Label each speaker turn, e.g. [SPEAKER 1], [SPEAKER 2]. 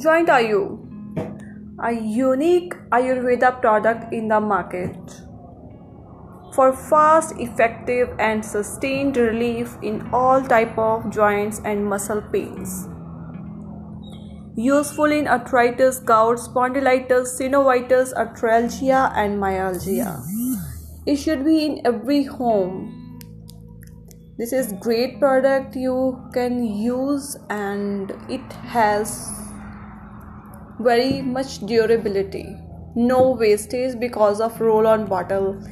[SPEAKER 1] Joint Ayu, a unique Ayurveda product in the market for fast, effective and sustained relief in all type of joints and muscle pains. Useful in arthritis, gout, spondylitis, synovitis, arthralgia and myalgia. It should be in every home this is great product you can use and it has very much durability. No wastage because of roll on bottle